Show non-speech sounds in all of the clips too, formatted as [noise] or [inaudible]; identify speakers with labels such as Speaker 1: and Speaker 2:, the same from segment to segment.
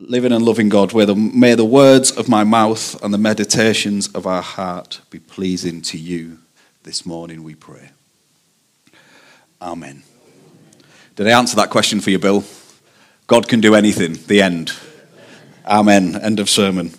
Speaker 1: living and loving God, may the words of my mouth and the meditations of our heart be pleasing to you this morning, we pray. Amen. Did I answer that question for you, Bill? God can do anything. The end. Amen. End of sermon.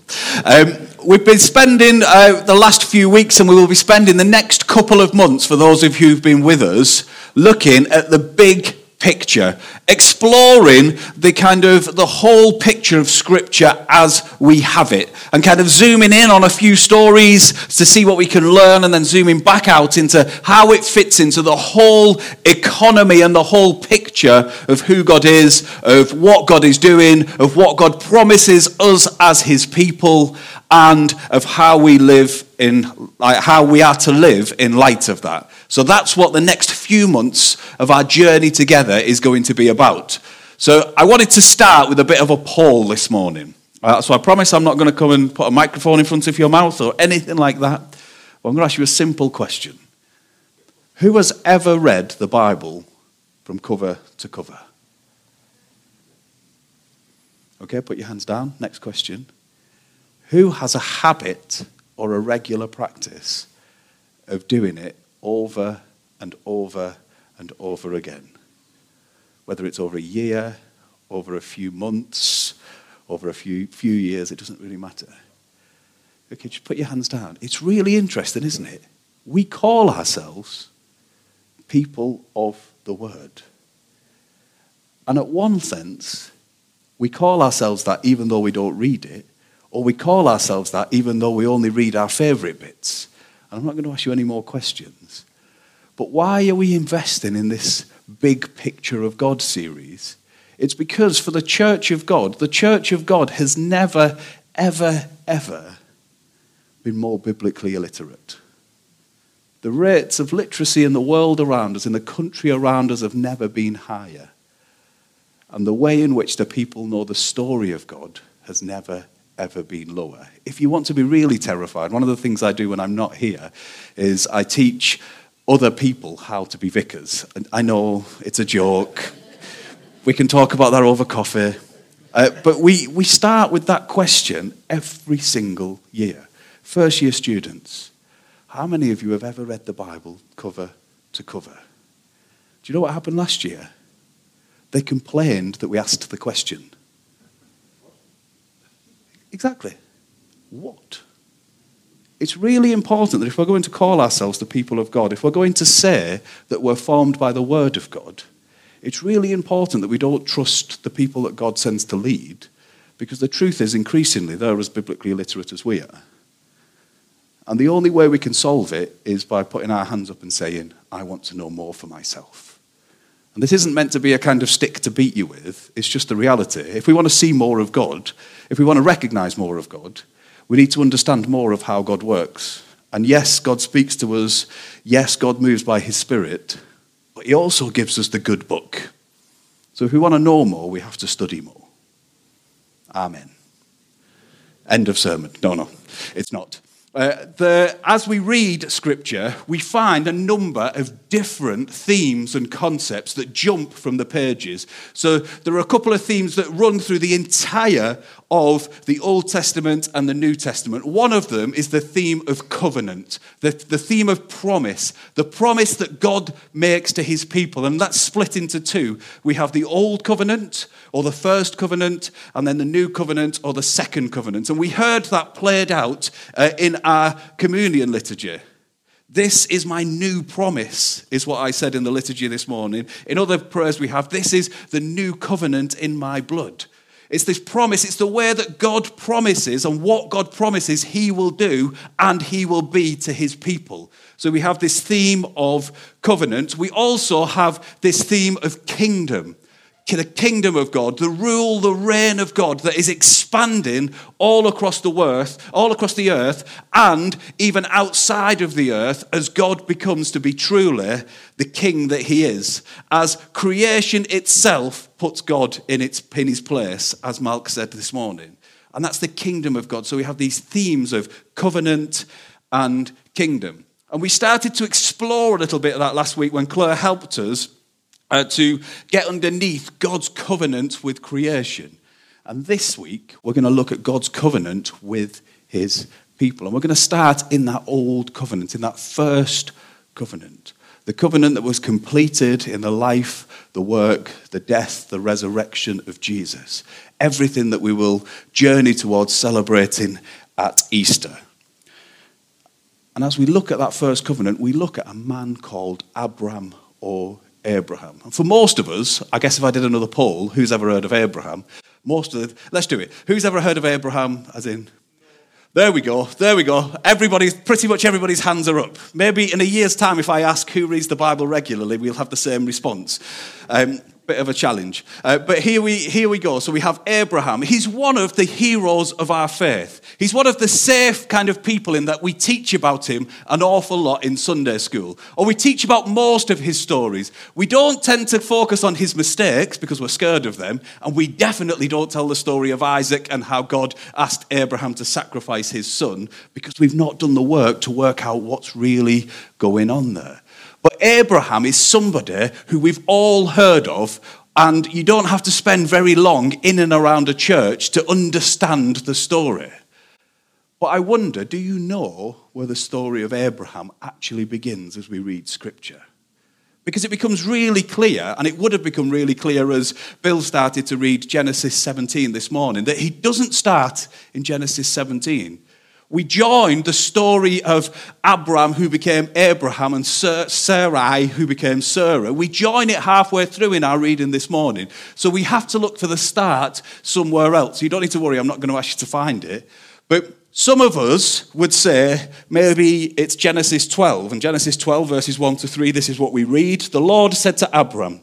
Speaker 1: Um, we've been spending uh, the last few weeks, and we will be spending the next couple of months, for those of you who've been with us, looking at the big picture, exploring the kind of the whole picture of scripture as we have it, and kind of zooming in on a few stories to see what we can learn, and then zooming back out into how it fits into the whole economy and the whole picture of who God is, of what God is doing, of what God promises us as his people, and of how we live in like how we are to live in light of that. So that's what the next few months of our journey together is going to be about. So I wanted to start with a bit of a poll this morning. Uh, so I promise I'm not going to come and put a microphone in front of your mouth or anything like that. I'm going to ask you a simple question. Who has ever read the Bible from cover to cover? Okay, put your hands down. Next question. Who has a habit or a regular practice of doing it over and over and over again. Whether it's over a year, over a few months, over a few, few years, it doesn't really matter. Okay, just put your hands down. It's really interesting, isn't it? We call ourselves people of the Word. And at one sense, we call ourselves that even though we don't read it, or we call ourselves that even though we only read our favourite bits. And I'm not going to ask you any more questions. But why are we investing in this big picture of God series? It's because for the church of God, the church of God has never, ever, ever been more biblically illiterate. The rates of literacy in the world around us, in the country around us, have never been higher. And the way in which the people know the story of God has never, ever been lower. If you want to be really terrified, one of the things I do when I'm not here is I teach other people how to be vicars. And I know it's a joke. We can talk about that over coffee. Uh, but we, we start with that question every single year. First year students, how many of you have ever read the Bible cover to cover? Do you know what happened last year? They complained that we asked the question. Exactly. What? It's really important that if we're going to call ourselves the people of God, if we're going to say that we're formed by the Word of God, it's really important that we don't trust the people that God sends to lead, because the truth is, increasingly, they're as biblically illiterate as we are. And the only way we can solve it is by putting our hands up and saying, I want to know more for myself. And this isn't meant to be a kind of stick to beat you with, it's just the reality. If we want to see more of God, if we want to recognize more of God, we need to understand more of how God works. And yes, God speaks to us. Yes, God moves by his Spirit. But he also gives us the good book. So if we want to know more, we have to study more. Amen. End of sermon. No, no, it's not. Uh, the, as we read scripture, we find a number of different themes and concepts that jump from the pages. So there are a couple of themes that run through the entire of the Old Testament and the New Testament. One of them is the theme of covenant, the, the theme of promise, the promise that God makes to his people. And that's split into two. We have the Old Covenant, or the First Covenant, and then the New Covenant, or the Second Covenant. And we heard that played out uh, in our communion liturgy. This is my new promise, is what I said in the liturgy this morning. In other prayers we have, this is the new covenant in my blood. It's this promise, it's the way that God promises and what God promises He will do and He will be to His people. So we have this theme of covenant. We also have this theme of kingdom the kingdom of God, the rule, the reign of God that is expanding all across the earth, all across the earth, and even outside of the earth as God becomes to be truly the king that he is. As creation itself puts God in, its, in his place, as Malk said this morning. And that's the kingdom of God. So we have these themes of covenant and kingdom. And we started to explore a little bit of that last week when Claire helped us uh, to get underneath God's covenant with creation. And this week, we're going to look at God's covenant with his people. And we're going to start in that old covenant, in that first covenant. The covenant that was completed in the life, the work, the death, the resurrection of Jesus. Everything that we will journey towards celebrating at Easter. And as we look at that first covenant, we look at a man called Abram or Abraham. For most of us, I guess if I did another poll, who's ever heard of Abraham? Most of the, let's do it. Who's ever heard of Abraham? As in, there we go, there we go. Everybody's, pretty much everybody's hands are up. Maybe in a year's time, if I ask who reads the Bible regularly, we'll have the same response. Um, bit of a challenge. Uh, but here we, here we go. So we have Abraham. He's one of the heroes of our faith. He's one of the safe kind of people in that we teach about him an awful lot in Sunday school, or we teach about most of his stories. We don't tend to focus on his mistakes because we're scared of them, and we definitely don't tell the story of Isaac and how God asked Abraham to sacrifice his son because we've not done the work to work out what's really going on there. But Abraham is somebody who we've all heard of, and you don't have to spend very long in and around a church to understand the story. But I wonder do you know where the story of Abraham actually begins as we read Scripture? Because it becomes really clear, and it would have become really clear as Bill started to read Genesis 17 this morning, that he doesn't start in Genesis 17 we joined the story of Abram, who became Abraham, and Sarai, who became Sarah. We join it halfway through in our reading this morning. So we have to look for the start somewhere else. You don't need to worry, I'm not going to ask you to find it. But some of us would say maybe it's Genesis 12. And Genesis 12, verses 1 to 3, this is what we read. The Lord said to Abram,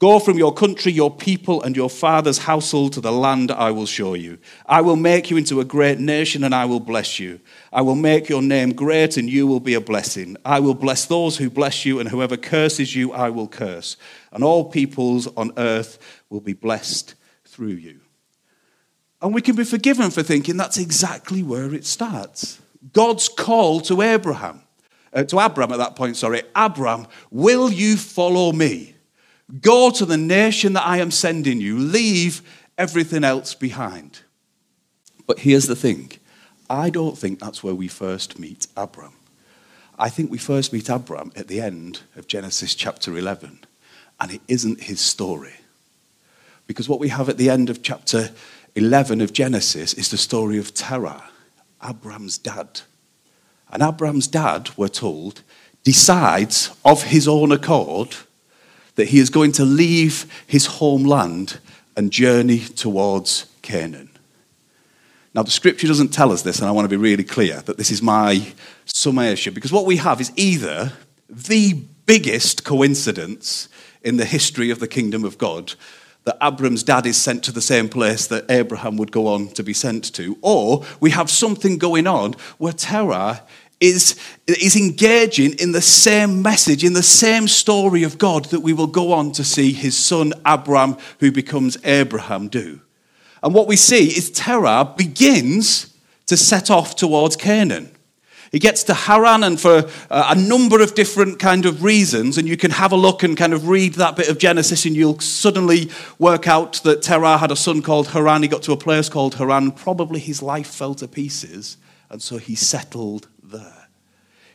Speaker 1: Go from your country, your people, and your father's household to the land I will show you. I will make you into a great nation, and I will bless you. I will make your name great, and you will be a blessing. I will bless those who bless you, and whoever curses you, I will curse. And all peoples on earth will be blessed through you. And we can be forgiven for thinking that's exactly where it starts. God's call to Abraham, uh, to Abram at that point, sorry, Abram, will you follow me? Go to the nation that I am sending you. Leave everything else behind. But here's the thing I don't think that's where we first meet Abram. I think we first meet Abram at the end of Genesis chapter 11, and it isn't his story. Because what we have at the end of chapter 11 of Genesis is the story of Terah, Abram's dad. And Abram's dad, we're told, decides of his own accord that he is going to leave his homeland and journey towards Canaan. Now, the scripture doesn't tell us this, and I want to be really clear that this is my summation, because what we have is either the biggest coincidence in the history of the kingdom of God that Abram's dad is sent to the same place that Abraham would go on to be sent to, or we have something going on where Terah is, is engaging in the same message, in the same story of God that we will go on to see his son Abram, who becomes Abraham, do. And what we see is Terah begins to set off towards Canaan. He gets to Haran, and for uh, a number of different kind of reasons, and you can have a look and kind of read that bit of Genesis, and you'll suddenly work out that Terah had a son called Haran. He got to a place called Haran. Probably his life fell to pieces, and so he settled there.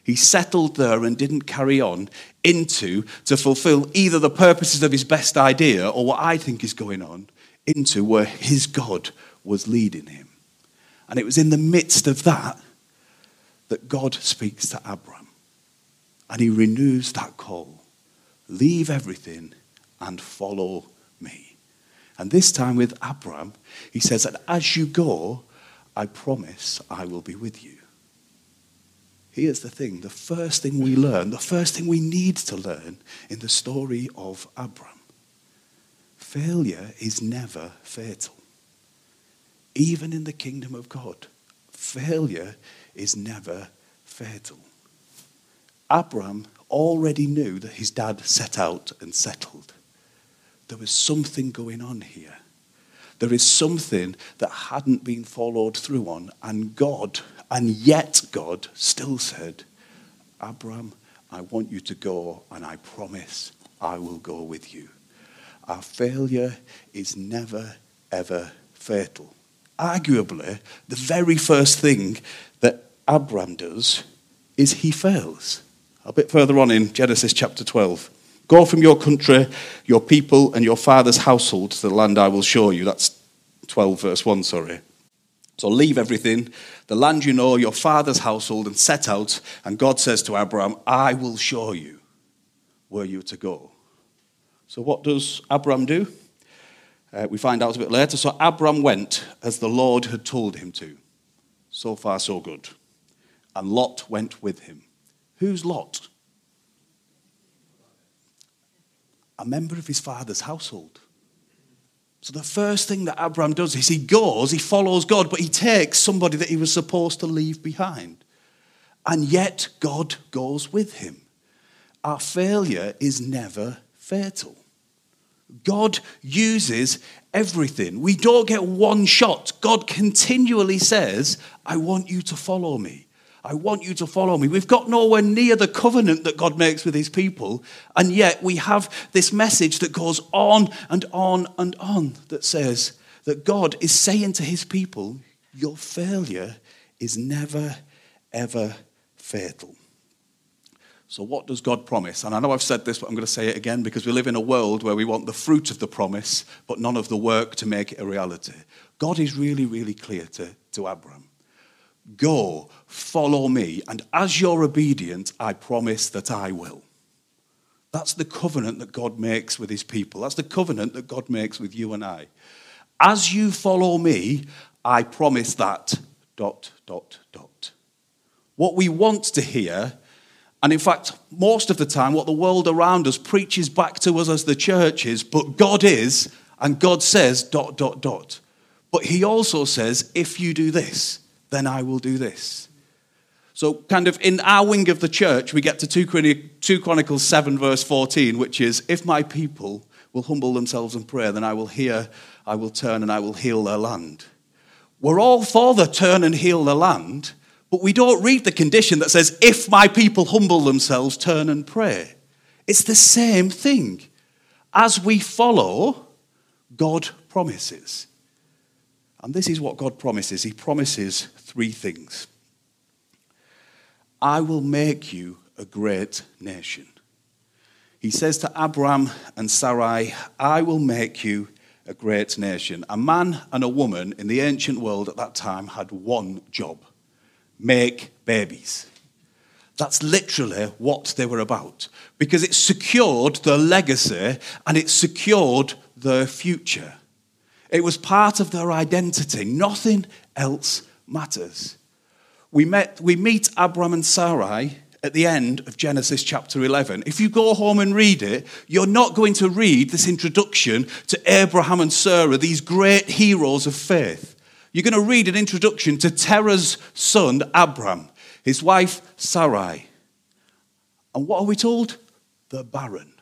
Speaker 1: He settled there and didn't carry on into to fulfill either the purposes of his best idea or what I think is going on into where his God was leading him. And it was in the midst of that that God speaks to Abram. And he renews that call leave everything and follow me. And this time with Abram, he says that as you go, I promise I will be with you. Here's the thing the first thing we learn, the first thing we need to learn in the story of Abram failure is never fatal. Even in the kingdom of God, failure is never fatal. Abram already knew that his dad set out and settled. There was something going on here. There is something that hadn't been followed through on, and God and yet God still said, Abram, I want you to go, and I promise I will go with you. Our failure is never, ever fatal. Arguably, the very first thing that Abram does is he fails. A bit further on in Genesis chapter 12. Go from your country, your people, and your father's household to the land I will show you. That's 12, verse 1, sorry. So leave everything, the land you know, your father's household, and set out. And God says to Abraham, I will show you where you're to go. So what does Abraham do? Uh, we find out a bit later. So Abraham went as the Lord had told him to. So far, so good. And Lot went with him. Who's Lot? A member of his father's household. So the first thing that Abraham does is he goes, he follows God, but he takes somebody that he was supposed to leave behind. And yet God goes with him. Our failure is never fatal. God uses everything. We don't get one shot. God continually says, I want you to follow me. I want you to follow me. We've got nowhere near the covenant that God makes with his people, and yet we have this message that goes on and on and on that says that God is saying to his people, Your failure is never, ever fatal. So, what does God promise? And I know I've said this, but I'm going to say it again because we live in a world where we want the fruit of the promise, but none of the work to make it a reality. God is really, really clear to, to Abram. Go, follow me, and as you're obedient, I promise that I will. That's the covenant that God makes with his people. That's the covenant that God makes with you and I. As you follow me, I promise that. Dot, dot, dot. What we want to hear, and in fact, most of the time, what the world around us preaches back to us as the church is, but God is, and God says, dot, dot, dot. But he also says, if you do this, then I will do this. So, kind of in our wing of the church, we get to 2 Chronicles 7, verse 14, which is If my people will humble themselves and pray, then I will hear, I will turn, and I will heal their land. We're all for the turn and heal the land, but we don't read the condition that says, If my people humble themselves, turn and pray. It's the same thing. As we follow, God promises. And this is what God promises He promises three things I will make you a great nation. He says to Abraham and Sarai, I will make you a great nation. A man and a woman in the ancient world at that time had one job make babies. That's literally what they were about because it secured their legacy and it secured their future. It was part of their identity. Nothing else matters. We, met, we meet Abram and Sarai at the end of Genesis chapter 11. If you go home and read it, you're not going to read this introduction to Abraham and Sarah, these great heroes of faith. You're going to read an introduction to Terah's son, Abram, his wife, Sarai. And what are we told? They're barren.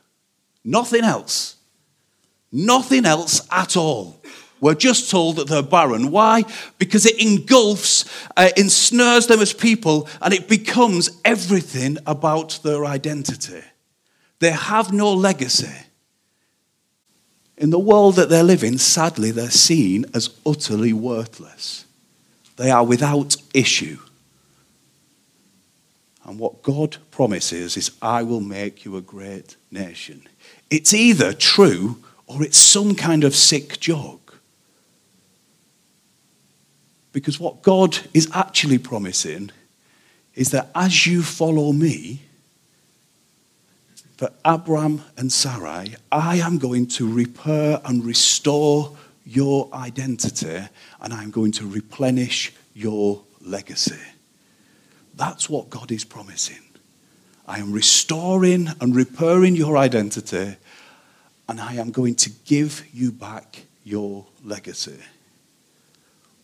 Speaker 1: Nothing else. Nothing else at all. We're just told that they're barren. Why? Because it engulfs, uh, ensnares them as people, and it becomes everything about their identity. They have no legacy. In the world that they live in, sadly, they're seen as utterly worthless. They are without issue. And what God promises is, I will make you a great nation. It's either true or it's some kind of sick joke. Because what God is actually promising is that as you follow me, for Abram and Sarai, I am going to repair and restore your identity and I'm going to replenish your legacy. That's what God is promising. I am restoring and repairing your identity and I am going to give you back your legacy.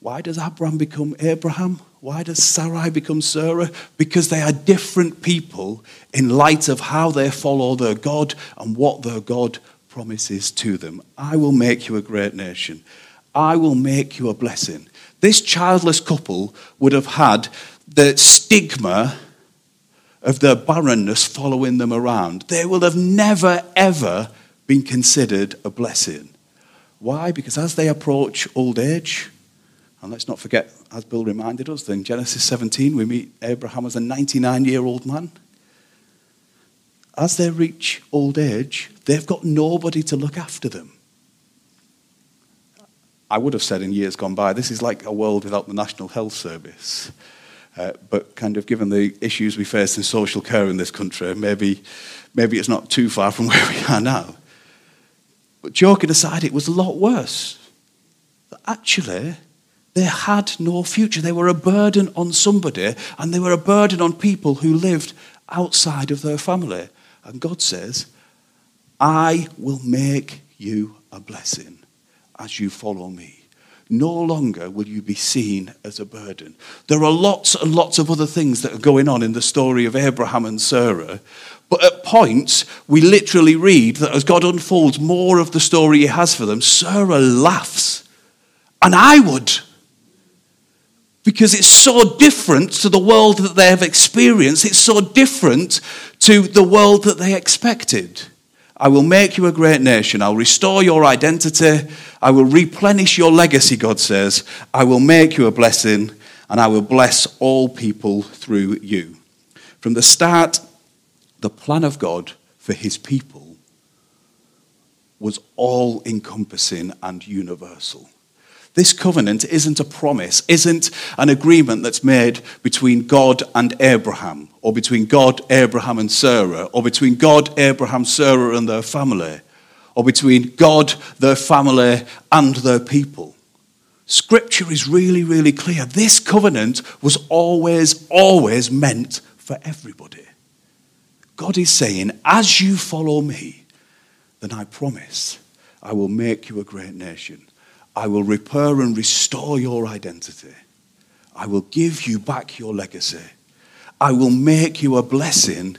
Speaker 1: Why does Abraham become Abraham? Why does Sarai become Sarah? Because they are different people in light of how they follow their God and what their God promises to them. I will make you a great nation. I will make you a blessing. This childless couple would have had the stigma of their barrenness following them around. They will have never, ever been considered a blessing. Why? Because as they approach old age, and let's not forget, as Bill reminded us, in Genesis 17, we meet Abraham as a 99 year old man. As they reach old age, they've got nobody to look after them. I would have said in years gone by, this is like a world without the National Health Service. Uh, but kind of given the issues we face in social care in this country, maybe, maybe it's not too far from [laughs] where we are now. But joking aside, it was a lot worse. Actually, they had no future. They were a burden on somebody, and they were a burden on people who lived outside of their family. And God says, I will make you a blessing as you follow me. No longer will you be seen as a burden. There are lots and lots of other things that are going on in the story of Abraham and Sarah. But at points, we literally read that as God unfolds more of the story he has for them, Sarah laughs. And I would. Because it's so different to the world that they have experienced. It's so different to the world that they expected. I will make you a great nation. I'll restore your identity. I will replenish your legacy, God says. I will make you a blessing, and I will bless all people through you. From the start, the plan of God for his people was all encompassing and universal. This covenant isn't a promise, isn't an agreement that's made between God and Abraham, or between God, Abraham, and Sarah, or between God, Abraham, Sarah, and their family, or between God, their family, and their people. Scripture is really, really clear. This covenant was always, always meant for everybody. God is saying, as you follow me, then I promise I will make you a great nation. I will repair and restore your identity. I will give you back your legacy. I will make you a blessing,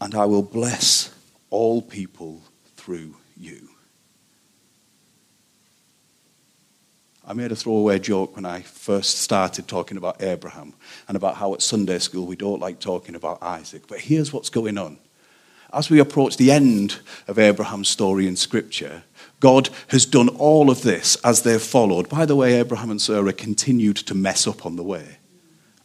Speaker 1: and I will bless all people through you. I made a throwaway joke when I first started talking about Abraham and about how at Sunday school we don't like talking about Isaac. But here's what's going on. As we approach the end of Abraham's story in Scripture, God has done all of this as they've followed. By the way, Abraham and Sarah continued to mess up on the way.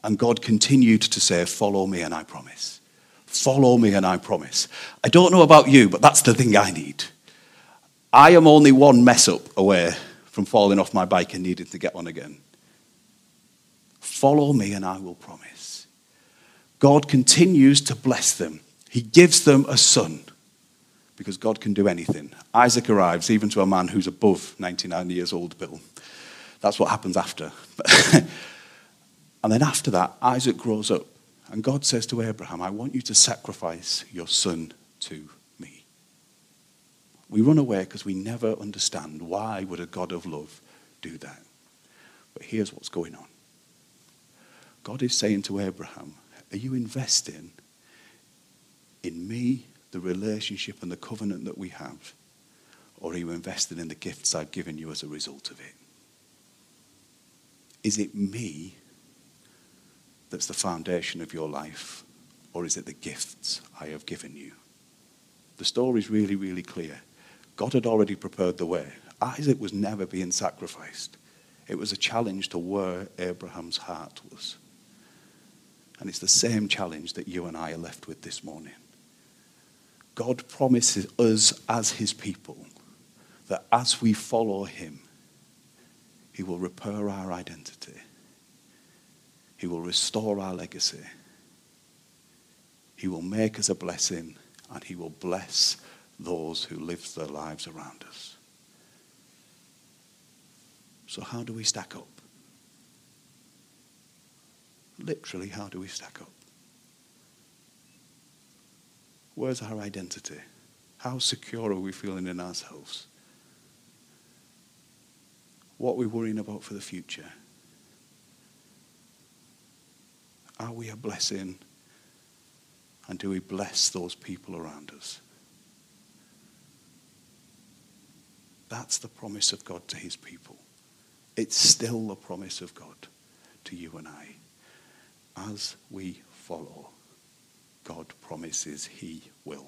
Speaker 1: And God continued to say, Follow me and I promise. Follow me and I promise. I don't know about you, but that's the thing I need. I am only one mess up away from falling off my bike and needing to get on again. Follow me and I will promise. God continues to bless them. He gives them a son because God can do anything. Isaac arrives, even to a man who's above 99 years old, Bill. That's what happens after. [laughs] and then after that, Isaac grows up, and God says to Abraham, I want you to sacrifice your son to. We run away because we never understand why would a God of love do that. But here's what's going on. God is saying to Abraham, Are you investing in me the relationship and the covenant that we have? Or are you invested in the gifts I've given you as a result of it? Is it me that's the foundation of your life? Or is it the gifts I have given you? The story is really, really clear. God had already prepared the way. Isaac was never being sacrificed. It was a challenge to where Abraham's heart was. And it's the same challenge that you and I are left with this morning. God promises us as his people that as we follow him, he will repair our identity. He will restore our legacy. He will make us a blessing and he will bless those who live their lives around us. So, how do we stack up? Literally, how do we stack up? Where's our identity? How secure are we feeling in ourselves? What are we worrying about for the future? Are we a blessing? And do we bless those people around us? That's the promise of God to his people. It's still the promise of God to you and I as we follow. God promises he will.